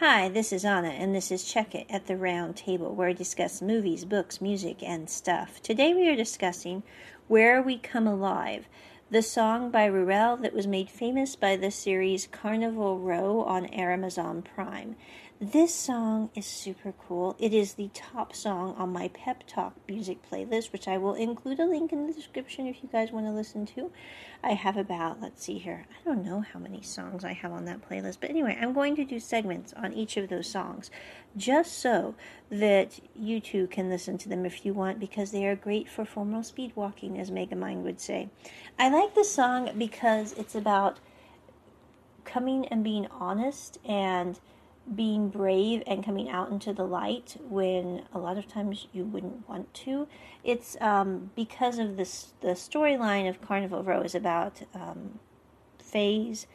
Hi, this is Anna, and this is Check It at the Round Table, where I discuss movies, books, music, and stuff. Today we are discussing Where We Come Alive, the song by Ruelle that was made famous by the series Carnival Row on Amazon Prime. This song is super cool. It is the top song on my Pep Talk music playlist, which I will include a link in the description if you guys want to listen to. I have about, let's see here, I don't know how many songs I have on that playlist, but anyway, I'm going to do segments on each of those songs just so that you too can listen to them if you want because they are great for formal speed walking, as Megamind would say. I like this song because it's about coming and being honest and being brave and coming out into the light when a lot of times you wouldn't want to. It's um, because of this the storyline of Carnival Row is about um, Faze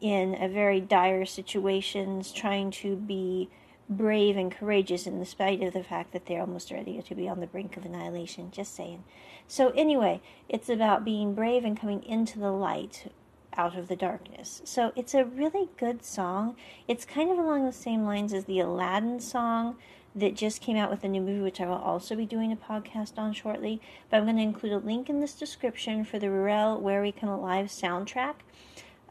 in a very dire situations, trying to be brave and courageous in spite of the fact that they're almost ready to be on the brink of annihilation. Just saying. So anyway, it's about being brave and coming into the light out of the darkness. So it's a really good song. It's kind of along the same lines as the Aladdin song that just came out with a new movie, which I will also be doing a podcast on shortly. But I'm going to include a link in this description for the Ruelle Where We Come Alive soundtrack.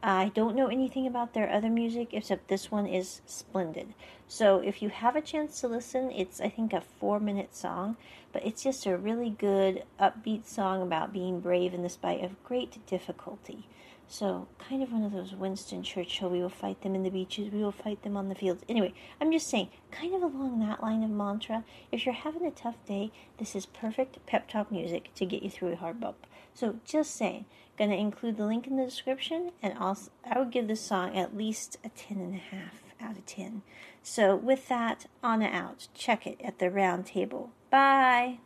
I don't know anything about their other music except this one is splendid. So if you have a chance to listen, it's I think a four minute song, but it's just a really good upbeat song about being brave in the spite of great difficulty. So, kind of one of those Winston Churchill, we will fight them in the beaches, we will fight them on the fields. Anyway, I'm just saying, kind of along that line of mantra, if you're having a tough day, this is perfect pep talk music to get you through a hard bump. So, just saying, gonna include the link in the description, and also, I would give this song at least a 10 and a half out of 10. So, with that, on out. Check it at the round table. Bye.